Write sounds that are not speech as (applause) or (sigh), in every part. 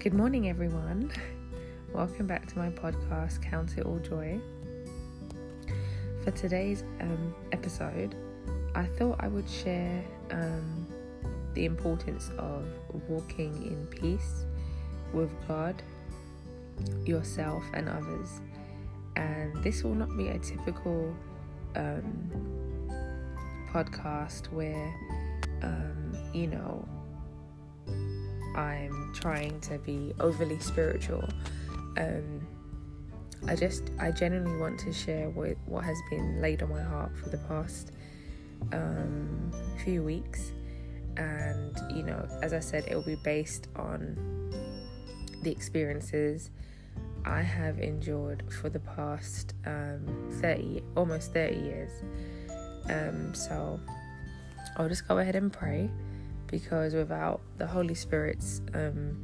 Good morning, everyone. Welcome back to my podcast, Count It All Joy. For today's um, episode, I thought I would share um, the importance of walking in peace with God, yourself, and others. And this will not be a typical um, podcast where, um, you know, I'm trying to be overly spiritual. Um, I just, I genuinely want to share what, what has been laid on my heart for the past um, few weeks. And, you know, as I said, it will be based on the experiences I have endured for the past um, 30, almost 30 years. Um, so I'll just go ahead and pray because without the Holy Spirit's um,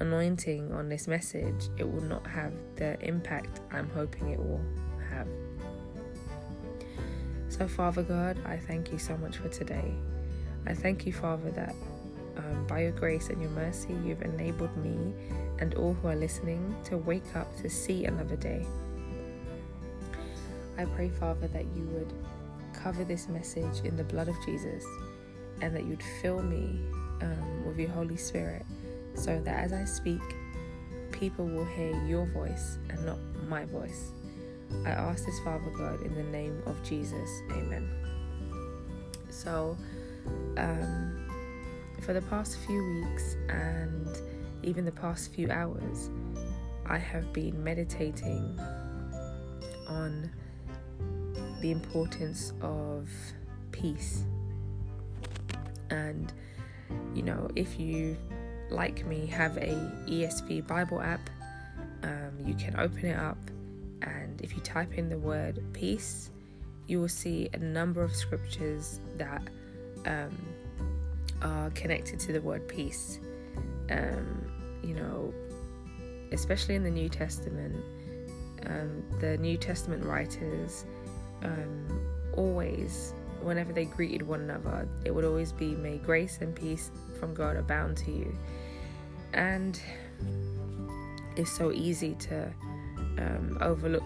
anointing on this message, it will not have the impact I'm hoping it will have. So, Father God, I thank you so much for today. I thank you, Father, that um, by your grace and your mercy, you've enabled me and all who are listening to wake up to see another day. I pray, Father, that you would cover this message in the blood of Jesus and that you'd fill me um, with your Holy Spirit so that as I speak, people will hear your voice and not my voice. I ask this, Father God, in the name of Jesus. Amen. So, um, for the past few weeks and even the past few hours, I have been meditating on the importance of peace and you know if you like me have a esv bible app um, you can open it up and if you type in the word peace you will see a number of scriptures that um, are connected to the word peace. Um, you know especially in the new testament um, the new testament writers um, always whenever they greeted one another, it would always be, May grace and peace from God abound to you. And it's so easy to um, overlook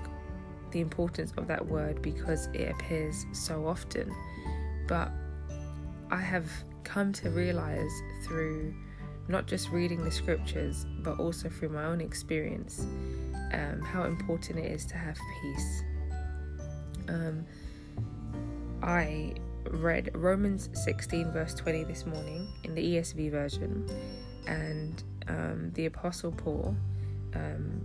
the importance of that word because it appears so often. But I have come to realize through not just reading the scriptures, but also through my own experience, um, how important it is to have peace. Um, I read Romans 16, verse 20 this morning in the ESV version, and um, the Apostle Paul um,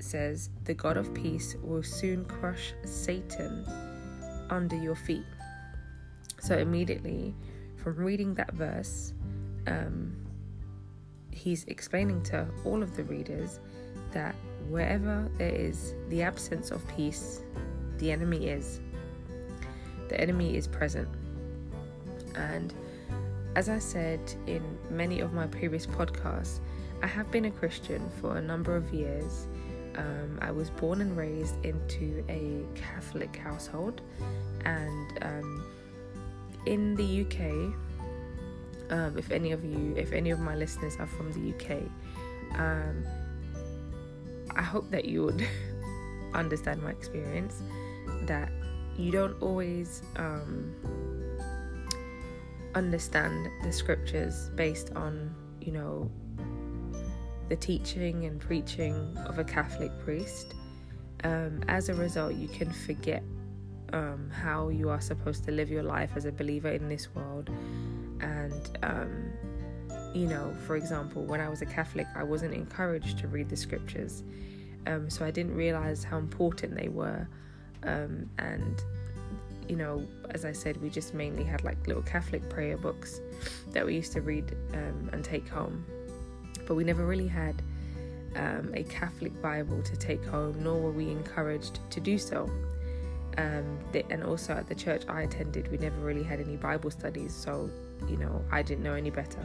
says, The God of peace will soon crush Satan under your feet. So, immediately from reading that verse, um, he's explaining to all of the readers that wherever there is the absence of peace, the enemy is the enemy is present. And as I said in many of my previous podcasts, I have been a Christian for a number of years. Um, I was born and raised into a Catholic household, and um, in the UK, um, if any of you, if any of my listeners are from the UK, um, I hope that you would (laughs) understand my experience. That you don't always um, understand the scriptures based on, you know, the teaching and preaching of a Catholic priest. Um, as a result, you can forget um, how you are supposed to live your life as a believer in this world. And, um, you know, for example, when I was a Catholic, I wasn't encouraged to read the scriptures. Um, so I didn't realize how important they were um, and you know, as I said, we just mainly had like little Catholic prayer books that we used to read um, and take home, but we never really had um, a Catholic Bible to take home, nor were we encouraged to do so. Um, and also at the church I attended, we never really had any Bible studies, so you know, I didn't know any better.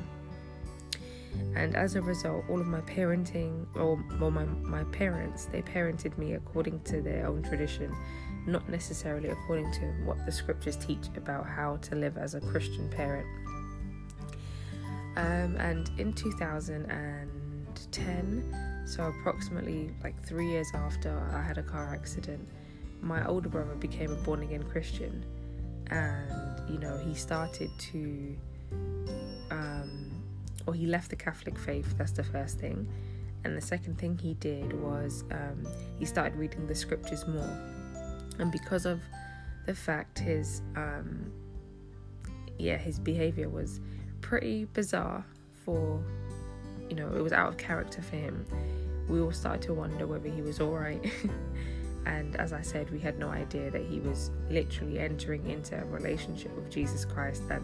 And as a result, all of my parenting, or well, my, my parents, they parented me according to their own tradition not necessarily according to what the scriptures teach about how to live as a Christian parent. Um, and in 2010, so approximately like three years after I had a car accident, my older brother became a born again Christian. And, you know, he started to, um, or he left the Catholic faith, that's the first thing. And the second thing he did was um, he started reading the scriptures more. And because of the fact his, um, yeah, his behavior was pretty bizarre for, you know, it was out of character for him. We all started to wonder whether he was alright. (laughs) and as I said, we had no idea that he was literally entering into a relationship with Jesus Christ and,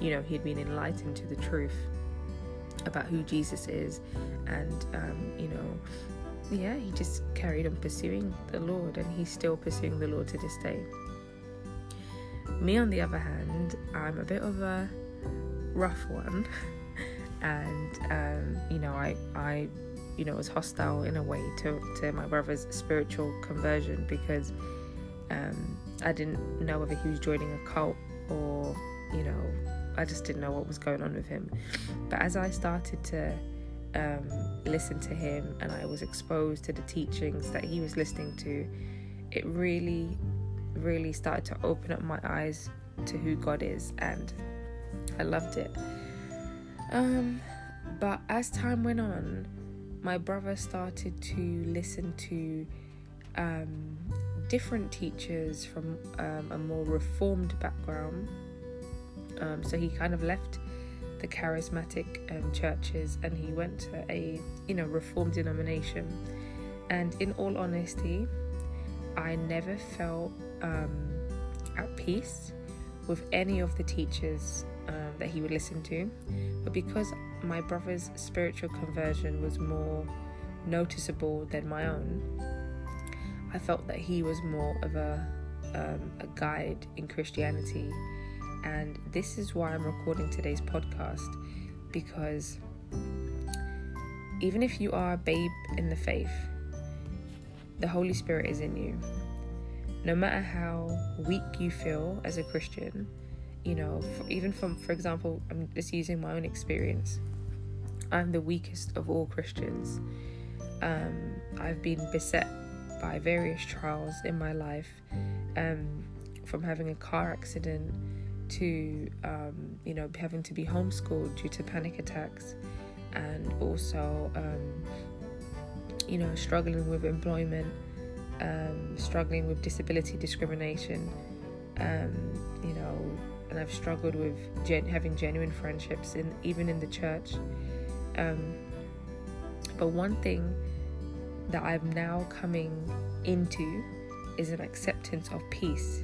you know, he had been enlightened to the truth about who Jesus is. And, um, you know, yeah, he just carried on pursuing the Lord and he's still pursuing the Lord to this day. Me, on the other hand, I'm a bit of a rough one. (laughs) and um, you know, I I you know was hostile in a way to to my brother's spiritual conversion because um, I didn't know whether he was joining a cult or you know I just didn't know what was going on with him. But as I started to um, listen to him and I was exposed to the teachings that he was listening to, it really, really started to open up my eyes to who God is, and I loved it. Um, but as time went on, my brother started to listen to um, different teachers from um, a more reformed background. Um, so he kind of left the charismatic um, churches and he went to a you know reformed denomination. And in all honesty, I never felt um, at peace with any of the teachers um, that he would listen to. But because my brother's spiritual conversion was more noticeable than my own, I felt that he was more of a, um, a guide in Christianity. And this is why I'm recording today's podcast because even if you are a babe in the faith, the Holy Spirit is in you. No matter how weak you feel as a Christian, you know, for, even from, for example, I'm just using my own experience. I'm the weakest of all Christians. Um, I've been beset by various trials in my life, um, from having a car accident to, um, you know, having to be homeschooled due to panic attacks, and also, um, you know, struggling with employment, um, struggling with disability discrimination, um, you know, and I've struggled with gen- having genuine friendships, in even in the church. Um, but one thing that I'm now coming into is an acceptance of peace.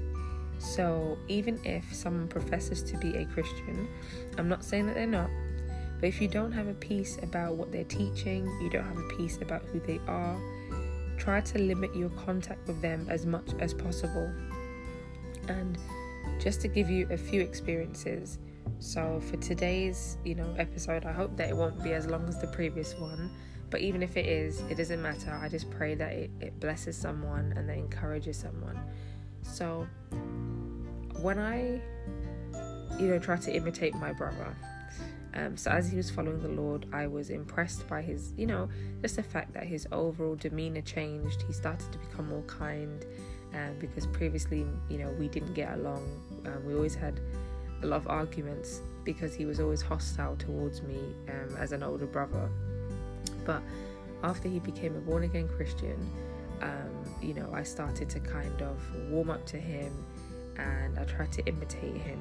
So even if someone professes to be a Christian, I'm not saying that they're not, but if you don't have a peace about what they're teaching, you don't have a peace about who they are, try to limit your contact with them as much as possible. And just to give you a few experiences. So for today's, you know, episode, I hope that it won't be as long as the previous one. But even if it is, it doesn't matter. I just pray that it, it blesses someone and that encourages someone. So when I, you know, try to imitate my brother, um, so as he was following the Lord, I was impressed by his, you know, just the fact that his overall demeanor changed. He started to become more kind um, because previously, you know, we didn't get along. Um, we always had a lot of arguments because he was always hostile towards me um, as an older brother. But after he became a born again Christian, um, you know, I started to kind of warm up to him and I tried to imitate him.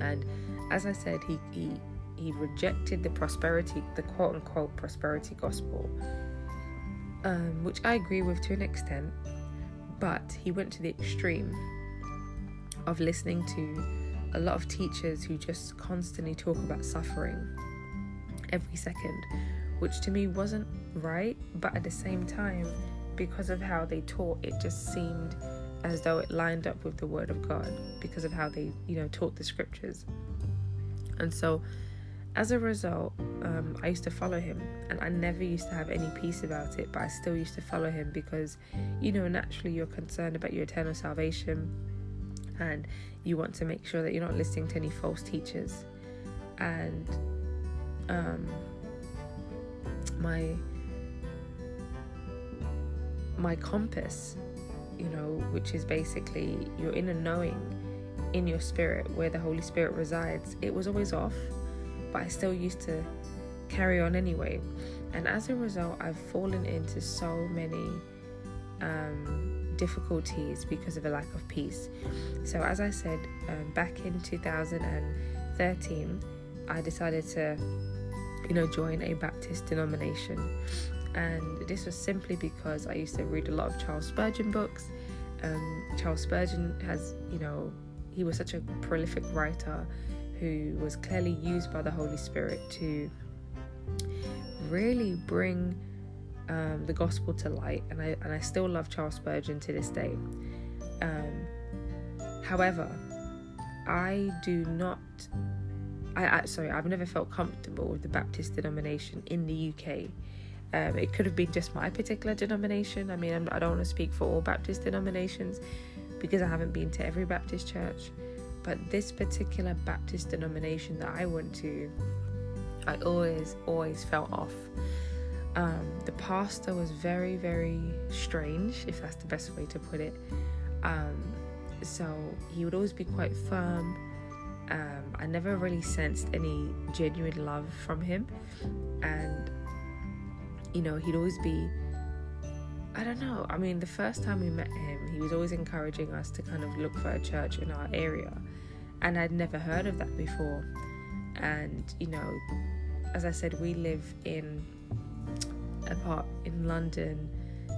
And as I said, he, he, he rejected the prosperity, the quote unquote prosperity gospel, um, which I agree with to an extent but he went to the extreme of listening to a lot of teachers who just constantly talk about suffering every second, which to me wasn't right, but at the same time, because of how they taught, it just seemed as though it lined up with the word of God because of how they, you know, taught the scriptures. And so as a result, um, I used to follow him, and I never used to have any peace about it, but I still used to follow him because, you know, naturally you're concerned about your eternal salvation and you want to make sure that you're not listening to any false teachers. And um, my my compass, you know, which is basically your inner knowing in your spirit where the Holy Spirit resides, it was always off, but I still used to carry on anyway. And as a result, I've fallen into so many um, difficulties because of a lack of peace. So, as I said, um, back in 2013, I decided to, you know, join a Baptist denomination. And this was simply because I used to read a lot of Charles Spurgeon books. Um, Charles Spurgeon has, you know, he was such a prolific writer who was clearly used by the Holy Spirit to really bring um, the gospel to light, and I and I still love Charles Spurgeon to this day. Um, however, I do not. I, I sorry, I've never felt comfortable with the Baptist denomination in the UK. Um, it could have been just my particular denomination. I mean, I'm, I do not want to speak for all Baptist denominations because I haven't been to every Baptist church. But this particular Baptist denomination that I went to, I always, always felt off. Um, the pastor was very, very strange, if that's the best way to put it. Um, so he would always be quite firm. Um, I never really sensed any genuine love from him, and you know, he'd always be. I don't know. I mean, the first time we met him, he was always encouraging us to kind of look for a church in our area, and I'd never heard of that before. And you know, as I said, we live in a part in London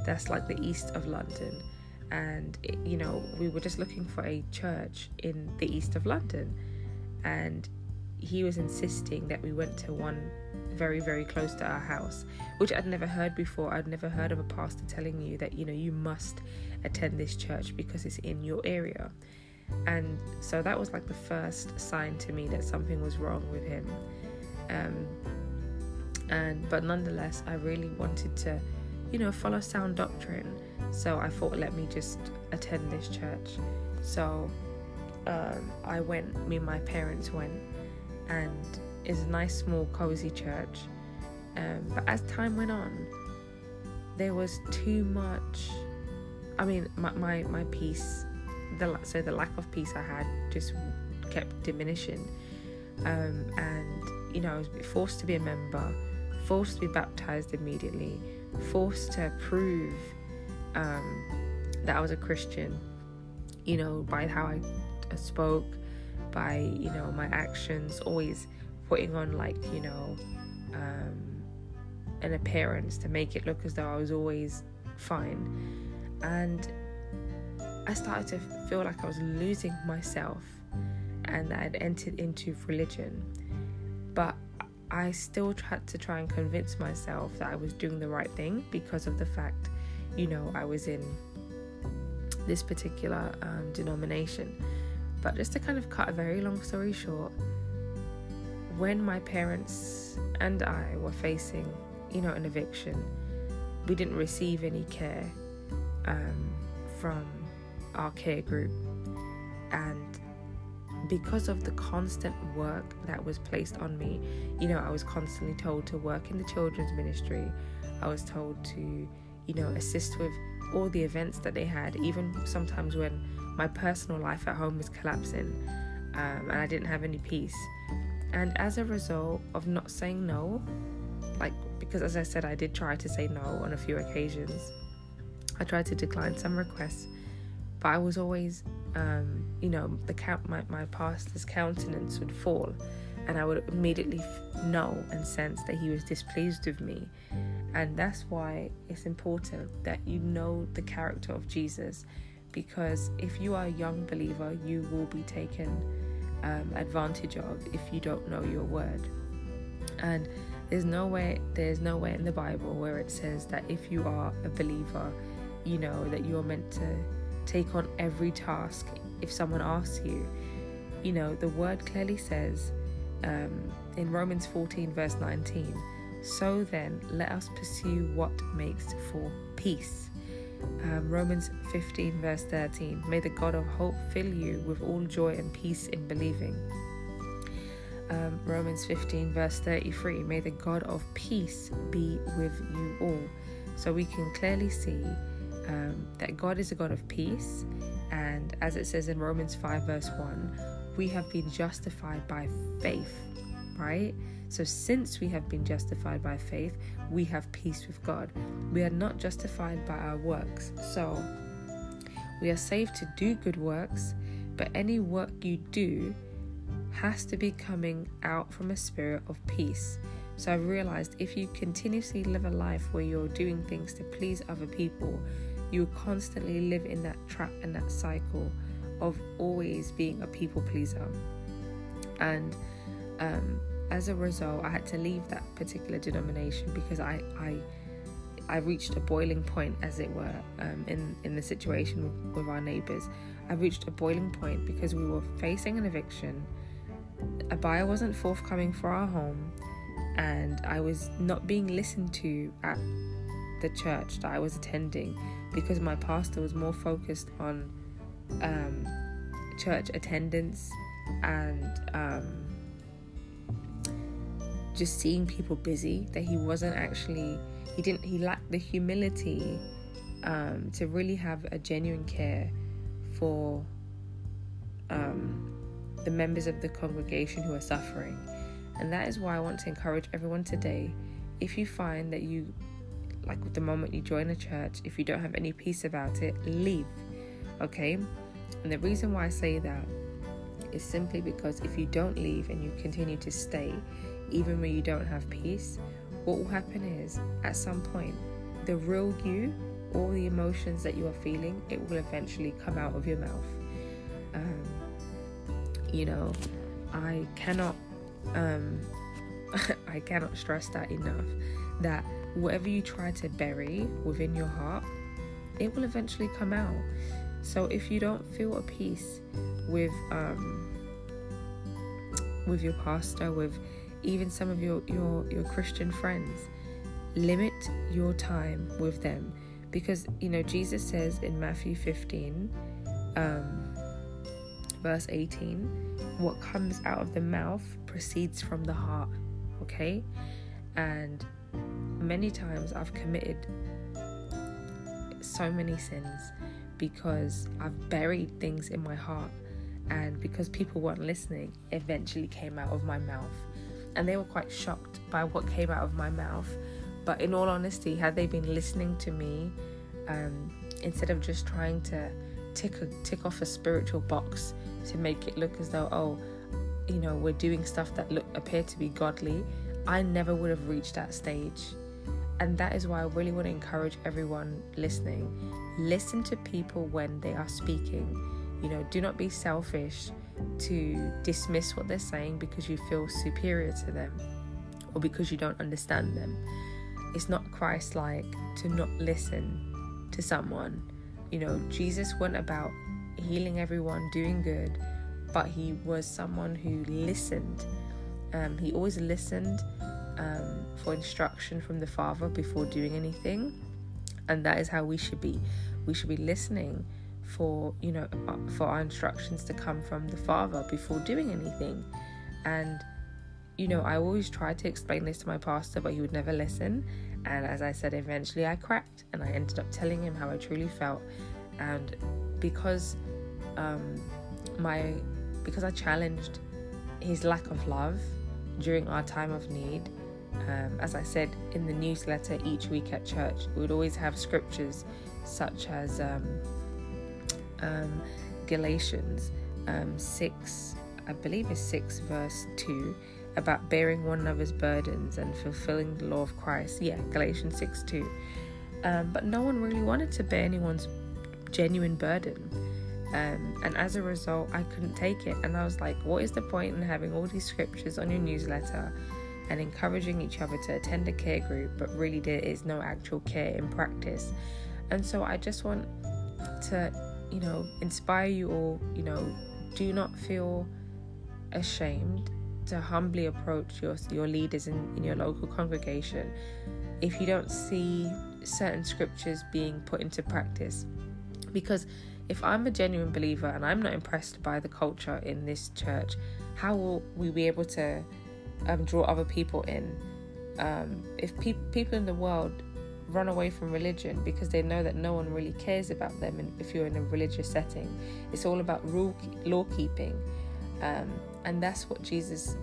that's like the east of London. And, it, you know, we were just looking for a church in the east of London. And he was insisting that we went to one very, very close to our house, which I'd never heard before. I'd never heard of a pastor telling you that, you know, you must attend this church because it's in your area. And so that was like the first sign to me that something was wrong with him. Um, and but nonetheless i really wanted to you know follow sound doctrine so i thought let me just attend this church so um, i went me and my parents went and it's a nice small cozy church. Um, but as time went on there was too much i mean my, my, my peace the so the lack of peace i had just kept diminishing. Um, and you know i was forced to be a member forced to be baptized immediately, forced to prove um, that I was a Christian, you know, by how I spoke, by, you know, my actions, always putting on, like, you know, um, an appearance to make it look as though I was always fine. And I started to feel like I was losing myself and that I'd entered into religion. But I still tried to try and convince myself that I was doing the right thing because of the fact, you know, I was in this particular um, denomination. But just to kind of cut a very long story short, when my parents and I were facing, you know, an eviction, we didn't receive any care um, from our care group. And because of the constant work that was placed on me, you know, I was constantly told to work in the children's ministry. I was told to, you know, assist with all the events that they had, even sometimes when my personal life at home was collapsing um, and I didn't have any peace. And as a result of not saying no, like, because as I said, I did try to say no on a few occasions, I tried to decline some requests, but I was always um, you know, the count, my, my pastor's countenance would fall, and I would immediately know and sense that he was displeased with me. And that's why it's important that you know the character of Jesus, because if you are a young believer, you will be taken um, advantage of if you don't know your word. And there's nowhere there's nowhere in the Bible where it says that if you are a believer, you know that you're meant to take on every task if someone asks you. You know, the word clearly says um, in Romans 14, verse 19, so then let us pursue what makes for peace. Um, Romans 15, verse 13, may the God of hope fill you with all joy and peace in believing. um, Romans 15, verse 33 May the God of peace be with you all. So we can clearly see um, that God is a God of peace. And as it says in Romans 5, verse 1, we have been justified by faith, right? So, since we have been justified by faith, we have peace with God. We are not justified by our works. So, we are saved to do good works, but any work you do has to be coming out from a spirit of peace. So I've realized if you continuously live a life where you're doing things to please other people, you constantly live in that trap and that cycle of always being a people pleaser. And um, as a result, I had to leave that particular denomination because I, I I reached a boiling point, as it were, um, in in the situation with, with our neighbours. I reached a boiling point because we were facing an eviction. A buyer wasn't forthcoming for our home, and I was not being listened to at the church that I was attending because my pastor was more focused on um, church attendance and um, just seeing people busy. That he wasn't actually he didn't he lacked the humility um, to really have a genuine care for um, the members of the congregation who are suffering. And that is why I want to encourage everyone today. If you find that you, like the moment you join a church, if you don't have any peace about it, leave. Okay? And the reason why I say that is simply because if you don't leave and you continue to stay, even when you don't have peace, what will happen is at some point, the real you, all the emotions that you are feeling, it will eventually come out of your mouth. Um, you know, I cannot, um, (laughs) I cannot stress that enough. That whatever you try to bury within your heart, it will eventually come out. So if you don't feel at peace with um, with your pastor, with even some of your, your, your Christian friends. Limit your time with them because, you know, Jesus says in Matthew 15, um, verse 18, what comes out of the mouth proceeds from the heart, okay? And many times I've committed so many sins because I've buried things in my heart and because people weren't listening, eventually came out of my mouth and they were quite shocked by what came out of my mouth. But in all honesty, had they been listening to me, um, instead of just trying to tick a, tick off a spiritual box to make it look as though oh, you know, we're doing stuff that look appear to be godly, I never would have reached that stage. And that is why I really want to encourage everyone listening. Listen to people when they are speaking. You know, do not be selfish to dismiss what they're saying because you feel superior to them or because you don't understand them. It's not Christ like to not listen to someone. You know, Jesus went about healing everyone, doing good, but he was someone who listened. Um, he always listened um, for instruction from the Father before doing anything, and that is how we should be. We should be listening for you know uh, for our instructions to come from the father before doing anything. And you know i always tried to explain this to my pastor but he would never listen. And as i said eventually i cracked and i ended up telling him how i truly felt. And because um my because i challenged his lack of love during our time of need um, as I said in the newsletter each week at church, we would always have scriptures such as um, um, Galatians um, 6, I believe it's 6, verse 2, about bearing one another's burdens and fulfilling the law of Christ. Yeah, Galatians 6 2. Um, but no one really wanted to bear anyone's genuine burden. Um, and as a result, I couldn't take it. And I was like, what is the point in having all these scriptures on your newsletter and encouraging each other to attend a care group, but really there is no actual care in practice? And so I just want to you know, inspire you all, you know, do not feel ashamed to humbly approach your your leaders in, in your local congregation if you don't see certain scriptures being put into practice. Because if I'm a genuine believer and I'm not impressed by the culture in this church, how will we be able to um, draw other people in? Um, if pe- people in the world run away from religion because they know that no one really cares about them and if you're in a religious setting. It's all about rule law keeping. Um, and that's what jesus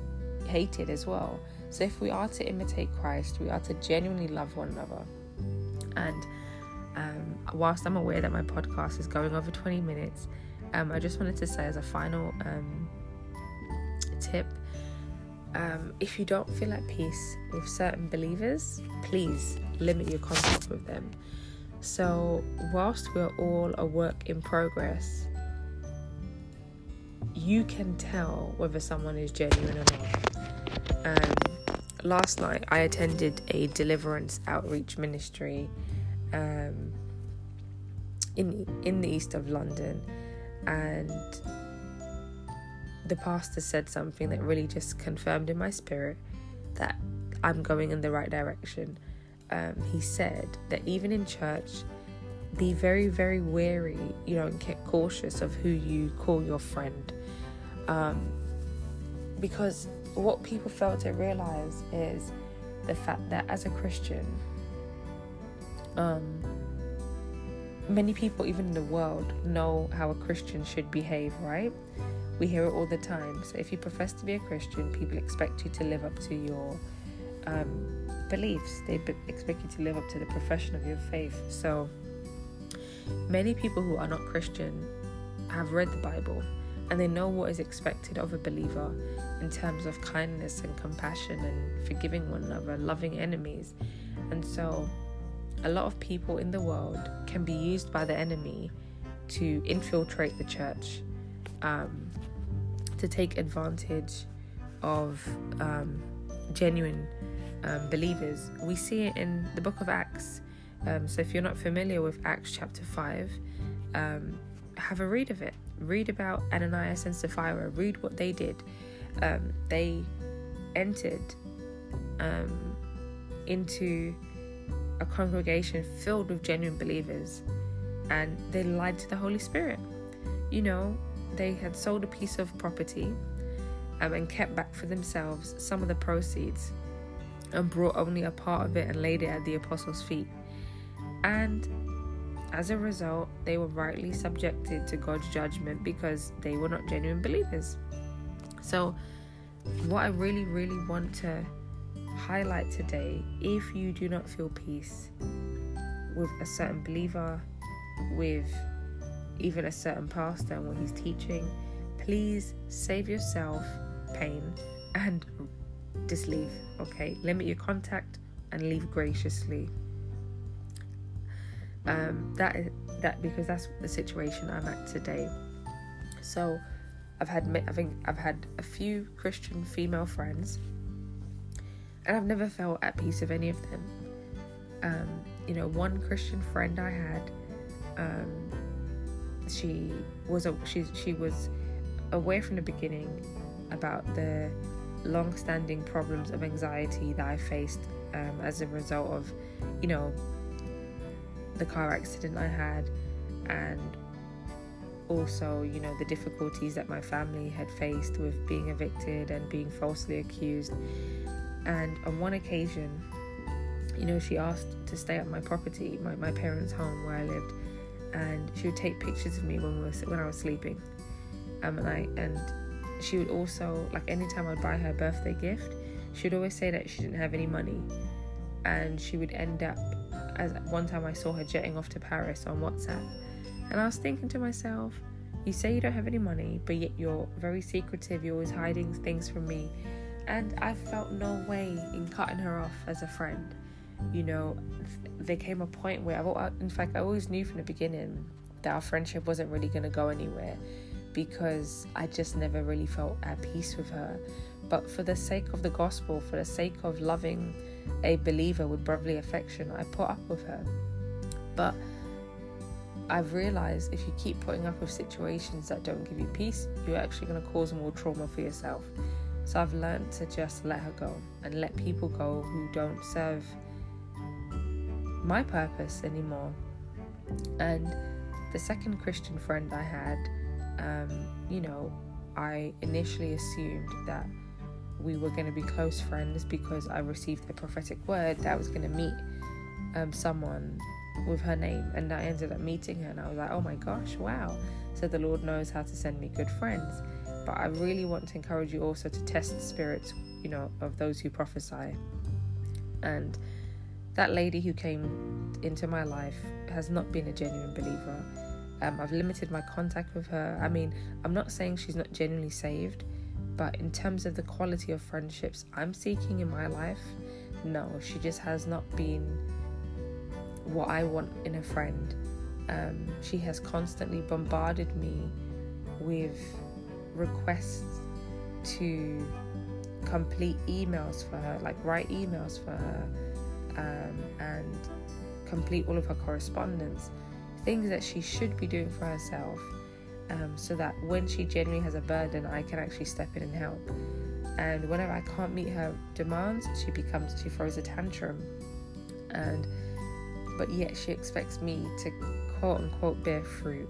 hated as well. So if we are to imitate christ we are to genuinely love one another. And um, whilst i'm aware that my podcast is going over 20 minutes um, i just wanted to say as a final um, tip um, if you don't feel at peace with certain believers, please limit your contact with them. So, whilst we're all a work in progress, you can tell whether someone is genuine or not. Um, last night, I attended a deliverance outreach ministry um, in in the east of London, and the pastor said something that really just confirmed in my spirit that I'm going in the right direction. Um, he said that even in church, be very, very wary, you know, and get cautious of who you call your friend. Um, because what people fail to realize is the fact that as a Christian, um, many people, even in the world, know how a Christian should behave, right? We hear it all the time. So if you profess to be a Christian, people expect you to live up to your um, beliefs. They expect you to live up to the profession of your faith. So many people who are not Christian have read the Bible and they know what is expected of a believer in terms of kindness and compassion and forgiving one another, loving enemies. And so a lot of people in the world can be used by the enemy to infiltrate the church um, to take advantage of um, genuine um, believers. We see it in the book of Acts. Um, so if you're not familiar with Acts chapter 5, um, have a read of it. Read about Ananias and Sapphira. Read what they did. Um, they entered um, into a congregation filled with genuine believers and they lied to the Holy Spirit. You know, they had sold a piece of property um, and kept back for themselves some of the proceeds and brought only a part of it and laid it at the apostles' feet. And as a result, they were rightly subjected to God's judgment because they were not genuine believers. So, what I really, really want to highlight today if you do not feel peace with a certain believer, with even a certain pastor and what he's teaching, please save yourself pain and just leave, okay? Limit your contact and leave graciously. Um, that is that because that's the situation I'm at today. So, I've had I think I've had a few Christian female friends, and I've never felt at peace with any of them. Um, you know, one Christian friend I had, um, she was a, she she was aware from the beginning about the long-standing problems of anxiety that I faced um, as a result of, you know, the car accident I had, and also, you know, the difficulties that my family had faced with being evicted and being falsely accused. And on one occasion, you know, she asked to stay at my property, my, my parents' home where I lived and she would take pictures of me when we were, when I was sleeping. Um, and I and she would also like anytime I'd buy her a birthday gift, she'd always say that she didn't have any money, and she would end up. As one time I saw her jetting off to Paris on WhatsApp, and I was thinking to myself, you say you don't have any money, but yet you're very secretive. You're always hiding things from me, and I felt no way in cutting her off as a friend. You know, there came a point where, I, in fact, I always knew from the beginning that our friendship wasn't really going to go anywhere because I just never really felt at peace with her. But for the sake of the gospel, for the sake of loving a believer with brotherly affection, I put up with her. But I've realized if you keep putting up with situations that don't give you peace, you're actually going to cause more trauma for yourself. So I've learned to just let her go and let people go who don't serve my purpose anymore. And the second Christian friend I had, um, you know, I initially assumed that we were going to be close friends because I received a prophetic word that I was going to meet um, someone with her name, and I ended up meeting her, and I was like, oh my gosh, wow. So the Lord knows how to send me good friends. But I really want to encourage you also to test the spirits, you know, of those who prophesy. And that lady who came into my life has not been a genuine believer. Um, I've limited my contact with her. I mean, I'm not saying she's not genuinely saved, but in terms of the quality of friendships I'm seeking in my life, no, she just has not been what I want in a friend. Um, she has constantly bombarded me with requests to complete emails for her, like write emails for her, um, and complete all of her correspondence. Things that she should be doing for herself, um, so that when she genuinely has a burden, I can actually step in and help. And whenever I can't meet her demands, she becomes she throws a tantrum, and but yet she expects me to quote unquote bear fruit.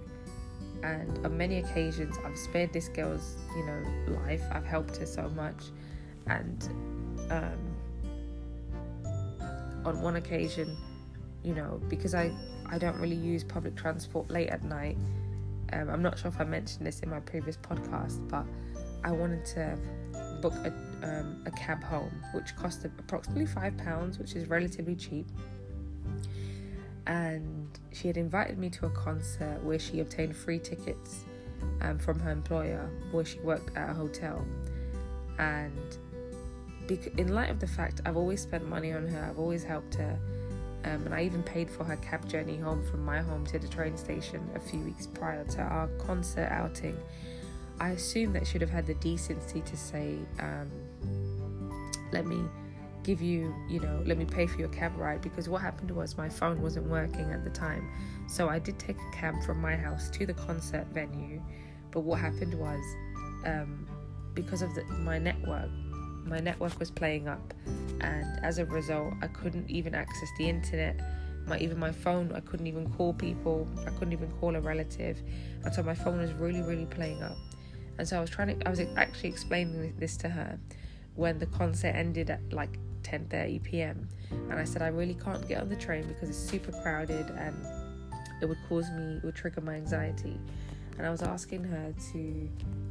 And on many occasions I've spared this girl's you know life. I've helped her so much. And um, on one occasion you know because I I don't really use public transport late at night. Um, I'm not sure if I mentioned this in my previous podcast but I wanted to book a, um, a cab home which cost approximately five pounds which is relatively cheap. And she had invited me to a concert where she obtained free tickets um, from her employer where she worked at a hotel. And in light of the fact I've always spent money on her I've always helped her um, and I even paid for her cab journey home from my home to the train station a few weeks prior to our concert outing I assume that she'd have had the decency to say um, let me give you, you know, let me pay for your cab ride because what happened was my phone wasn't working at the time. So I did take a cab from my house to the concert venue. But what happened was, um, because of the, my network, my network was playing up, and as a result, I couldn't even access the internet. My even my phone, I couldn't even call people. I couldn't even call a relative, and so my phone was really, really playing up. And so I was trying to, I was actually explaining this to her when the concert ended at like 10:30 p.m. and I said I really can't get on the train because it's super crowded and it would cause me it would trigger my anxiety and I was asking her to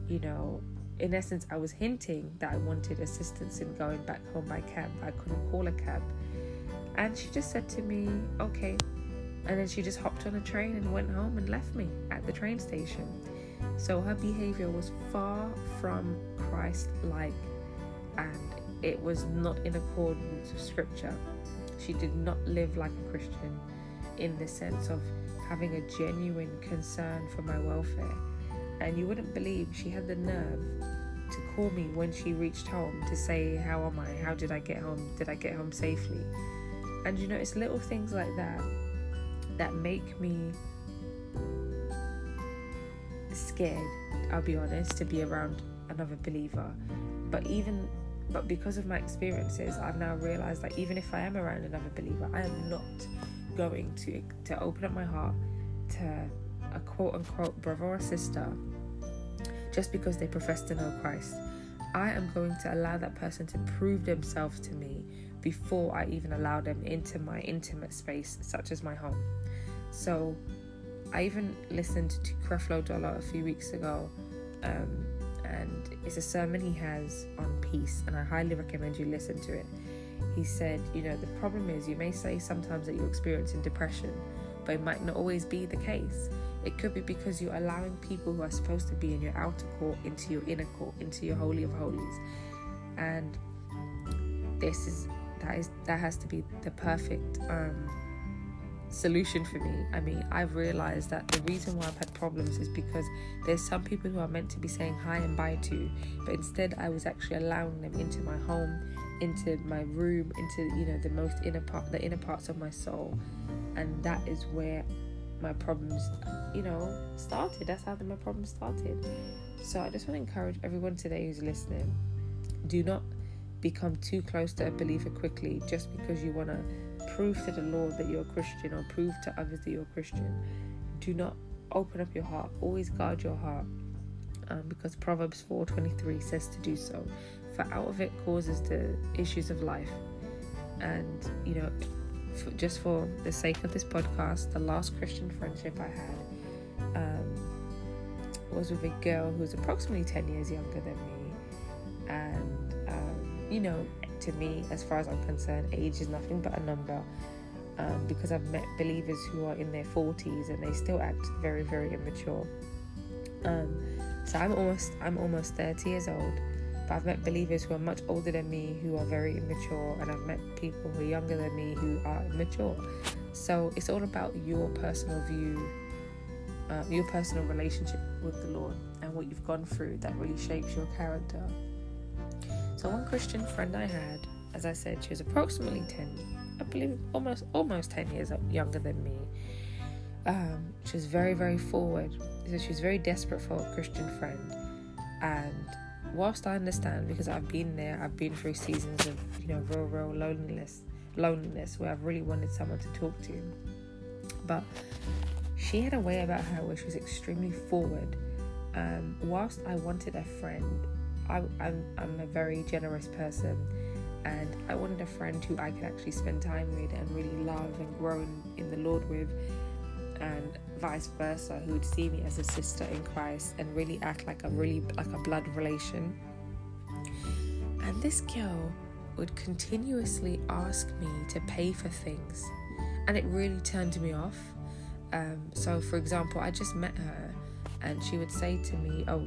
you know in essence I was hinting that I wanted assistance in going back home by cab I couldn't call a cab and she just said to me okay and then she just hopped on a train and went home and left me at the train station so her behavior was far from Christ like and it was not in accordance with scripture. She did not live like a Christian in the sense of having a genuine concern for my welfare. And you wouldn't believe she had the nerve to call me when she reached home to say, How am I? How did I get home? Did I get home safely? And you know, it's little things like that that make me scared, I'll be honest, to be around another believer. But even but because of my experiences, I've now realized that even if I am around another believer, I am not going to to open up my heart to a quote unquote brother or sister just because they profess to know Christ. I am going to allow that person to prove themselves to me before I even allow them into my intimate space, such as my home. So, I even listened to Creflo Dollar a few weeks ago, um, and it's a sermon he has on peace, and I highly recommend you listen to it. He said, You know, the problem is you may say sometimes that you're experiencing depression, but it might not always be the case. It could be because you're allowing people who are supposed to be in your outer court into your inner court, into your holy of holies. And this is that is that has to be the perfect um solution for me. I mean, I've realized that the reason why I've had problems is because there's some people who are meant to be saying hi and bye to, but instead I was actually allowing them into my home, into my room, into you know the most inner part, the inner parts of my soul, and that is where my problems, you know, started. That's how my problems started. So I just want to encourage everyone today who's listening: do not become too close to a believer quickly just because you want to prove to the Lord that you're a Christian or prove to others that you're a Christian. Do not open up your heart. Always guard your heart. um, because Proverbs 4:23 says to do so. For out of it causes the issues of life. And you know, for, just for the sake of this podcast, the last Christian friendship I had um, was with a girl who was approximately 10 years younger than me. And, um, you know, to me, as far as I'm concerned, age is nothing but a number. Um, because I've met believers who are in their 40s and they still act very, very immature. Um, so I'm almost I'm almost 30 years old, but I've met believers who are much older than me who are very immature, and I've met people who are younger than me who are mature. So it's all about your personal view, uh, your personal relationship with the Lord, and what you've gone through that really shapes your character. So one Christian friend I had, as I said, she was approximately 10, I believe almost almost 10 years younger than me. Um, she was very, very forward. So she was very desperate for a Christian friend. And whilst I understand, because I've been there, I've been through seasons of, you know, real, real loneliness, loneliness where I've really wanted someone to talk to. But she had a way about her where she was extremely forward. Um, whilst I wanted a friend, I, I'm, I'm a very generous person and I wanted a friend who I could actually spend time with and really love and grow in, in the Lord with, and vice versa, who would see me as a sister in Christ and really act like a really like a blood relation. And this girl would continuously ask me to pay for things, and it really turned me off. Um, so, for example, I just met her, and she would say to me, "Oh,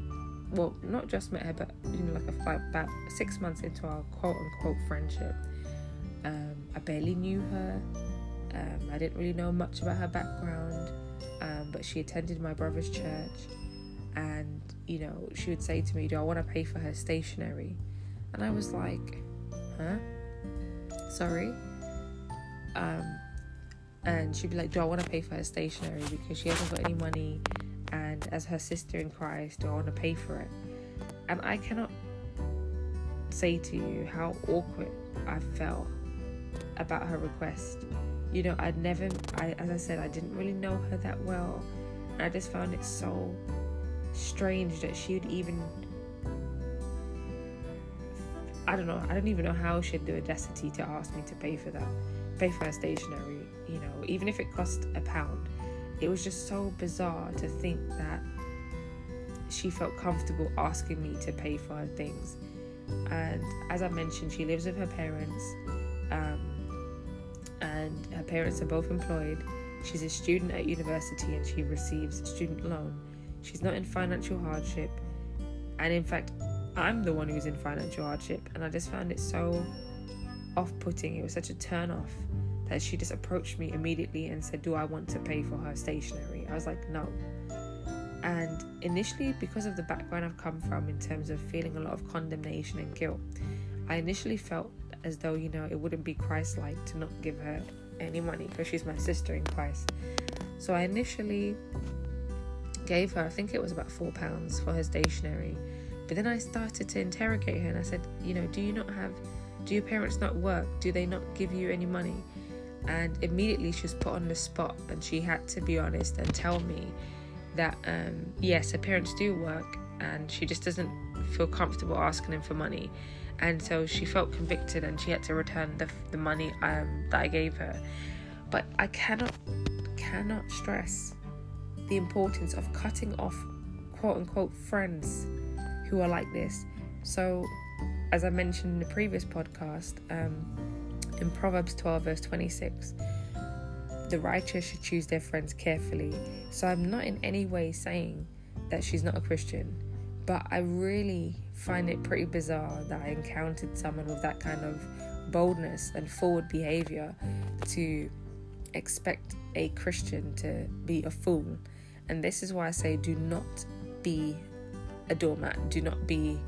well, not just met her, but you know, like, a, like about six months into our quote unquote friendship, um, I barely knew her. Um, I didn't really know much about her background, um, but she attended my brother's church, and you know, she would say to me, "Do I want to pay for her stationery?" And I was like, "Huh? Sorry." Um, and she'd be like, "Do I want to pay for her stationery because she hasn't got any money?" and as her sister in Christ, do I want to pay for it? And I cannot say to you how awkward I felt about her request. You know, I'd never, I, as I said, I didn't really know her that well. And I just found it so strange that she would even, I don't know, I don't even know how she had the audacity to ask me to pay for that, pay for her stationery, you know, even if it cost a pound it was just so bizarre to think that she felt comfortable asking me to pay for her things. And as I mentioned, she lives with her parents, um, parents are both employed. She's a student at university and she receives student loan. She's not in financial hardship, and in fact, I'm the one who's in financial hardship, and I just found it so off putting. It was such a turn off that she just approached me immediately and said, Do I want to pay for her stationery? I was like, No. And initially, because of the background I've come from in terms of feeling a lot of condemnation and guilt, I initially felt as though, you know, it wouldn't be Christ like to not give her any money because she's my sister in Christ. So I initially gave her, I think it was about four pounds for her stationery. But then I started to interrogate her and I said, You know, do you not have, do your parents not work? Do they not give you any money? and immediately she was put on the spot and she had to be honest and tell me that um, yes her parents do work and she just doesn't feel comfortable asking them for money and so she felt convicted and she had to return the, the money um, that i gave her but i cannot cannot stress the importance of cutting off quote unquote friends who are like this so as i mentioned in the previous podcast um, in Proverbs 12, verse 26, the righteous should choose their friends carefully. So I'm not in any way saying that she's not a Christian, but I really find it pretty bizarre that I encountered someone with that kind of boldness and forward behavior to expect a Christian to be a fool. And this is why I say do not be a doormat, do not be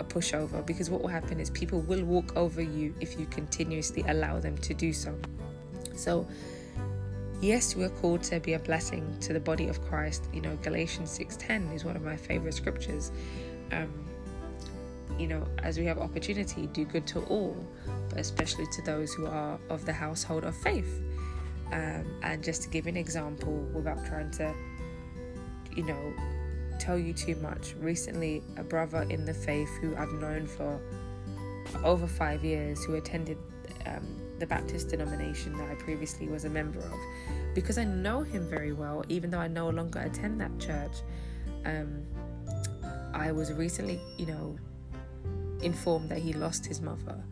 a pushover because what will happen is people will walk over you if you continuously allow them to do so. So, yes, we're called to be a blessing to the body of Christ. You know, Galatians 6:10 is one of my favorite scriptures. Um, you know, as we have opportunity, do good to all, but especially to those who are of the household of faith. Um, and just to give an example, without trying to, you know, tell you too much. Recently, a brother in the faith who I've known for over five years, who attended um, the Baptist denomination that I previously was a member of, because I know him very well, even though I no longer attend that church. Um, I was recently, you know, informed that he lost his mother.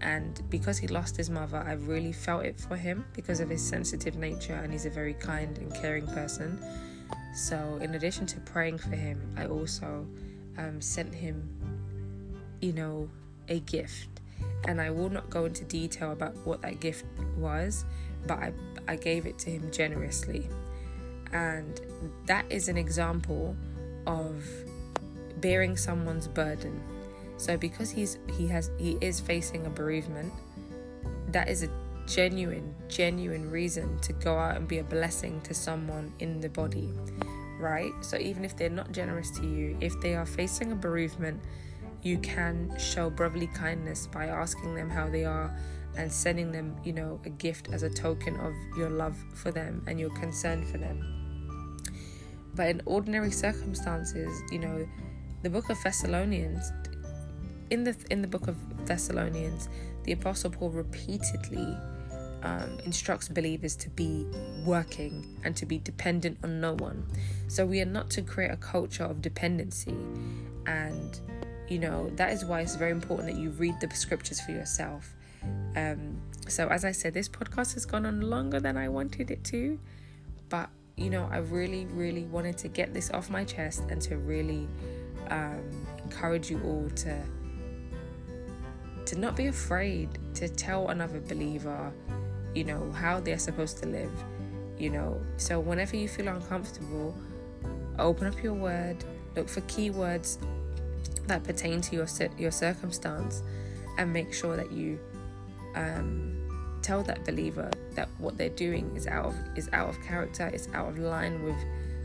And because he lost his mother, I really felt it for him because of his sensitive nature, and he's a very kind and caring person. So, in addition to praying for him, I also um, sent him, you know, a gift. And I will not go into detail about what that gift was, but I, I gave it to him generously. And that is an example of bearing someone's burden. So because he's he has he is facing a bereavement, that is a genuine genuine reason to go out and be a blessing to someone in the body, right? So even if they're not generous to you, if they are facing a bereavement, you can show brotherly kindness by asking them how they are and sending them, you know, a gift as a token of your love for them and your concern for them. But in ordinary circumstances, you know, the book of Thessalonians in the in the book of Thessalonians, the apostle Paul repeatedly um, instructs believers to be working and to be dependent on no one. So we are not to create a culture of dependency, and you know that is why it's very important that you read the scriptures for yourself. Um, so as I said, this podcast has gone on longer than I wanted it to, but you know I really, really wanted to get this off my chest and to really um, encourage you all to to not be afraid to tell another believer, you know, how they're supposed to live. You know, so whenever you feel uncomfortable, open up your word, look for keywords that pertain to your your circumstance, and make sure that you um, tell that believer that what they're doing is out of is out of character, is out of line with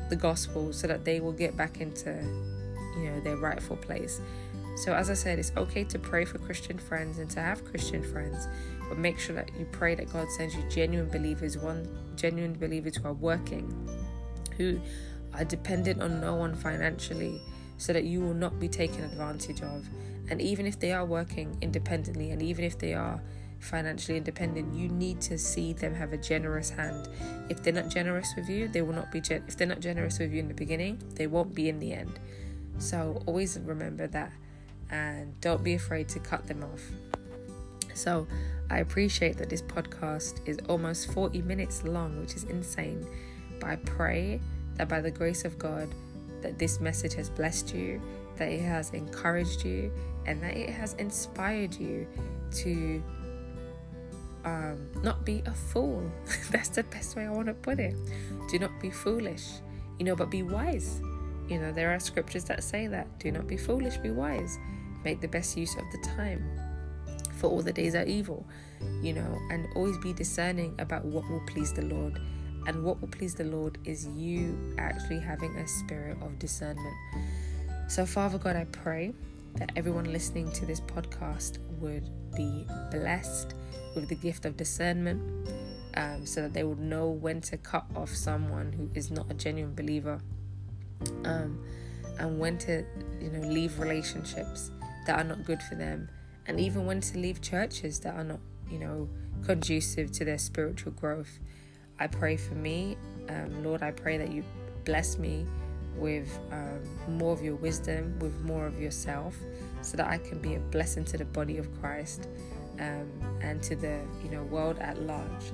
the gospel, so that they will get back into you know their rightful place. So, as I said, it's okay to pray for Christian friends and to have Christian friends, but make sure that you pray that God sends you genuine believers, one genuine believers who are working, who are dependent on no one financially, so that you will not be taken advantage of. And even if they are working independently, and even if they are financially independent, you need to see them have a generous hand. If they're not generous with you, they will not be. Gen- if they're not generous with you in the beginning, they won't be in the end. So always remember that and don't be afraid to cut them off. So, I appreciate that this podcast is almost 40 minutes long, which is insane. But I pray that by the grace of God, that this message has blessed you, that it has encouraged you, and that it has inspired you to um, not be a fool. (laughs) That's the best way I want to put it. Do not be foolish, you know, but be wise. You know, there are scriptures that say that. Do not be foolish, be wise make the best use of the time for all the days are evil you know and always be discerning about what will please the lord. And what will please the lord is you actually having a spirit of discernment. So father god i pray that everyone listening to this podcast would be blessed with the gift of discernment um, so that they would know when to cut off someone who is not a genuine believer um, and when to you know leave relationships that are not good for them, and even when to leave churches that are not, you know, conducive to their spiritual growth. I pray for me, um, Lord. I pray that you bless me with um, more of your wisdom, with more of yourself, so that I can be a blessing to the body of Christ um, and to the you know world at large.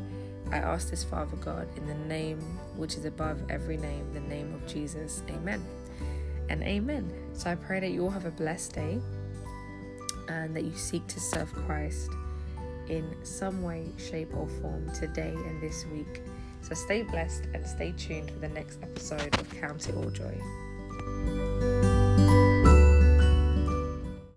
I ask this, Father God, in the name which is above every name, the name of Jesus. Amen. And amen. So I pray that you all have a blessed day and that you seek to serve Christ in some way, shape, or form today and this week. So stay blessed and stay tuned for the next episode of Count It All Joy.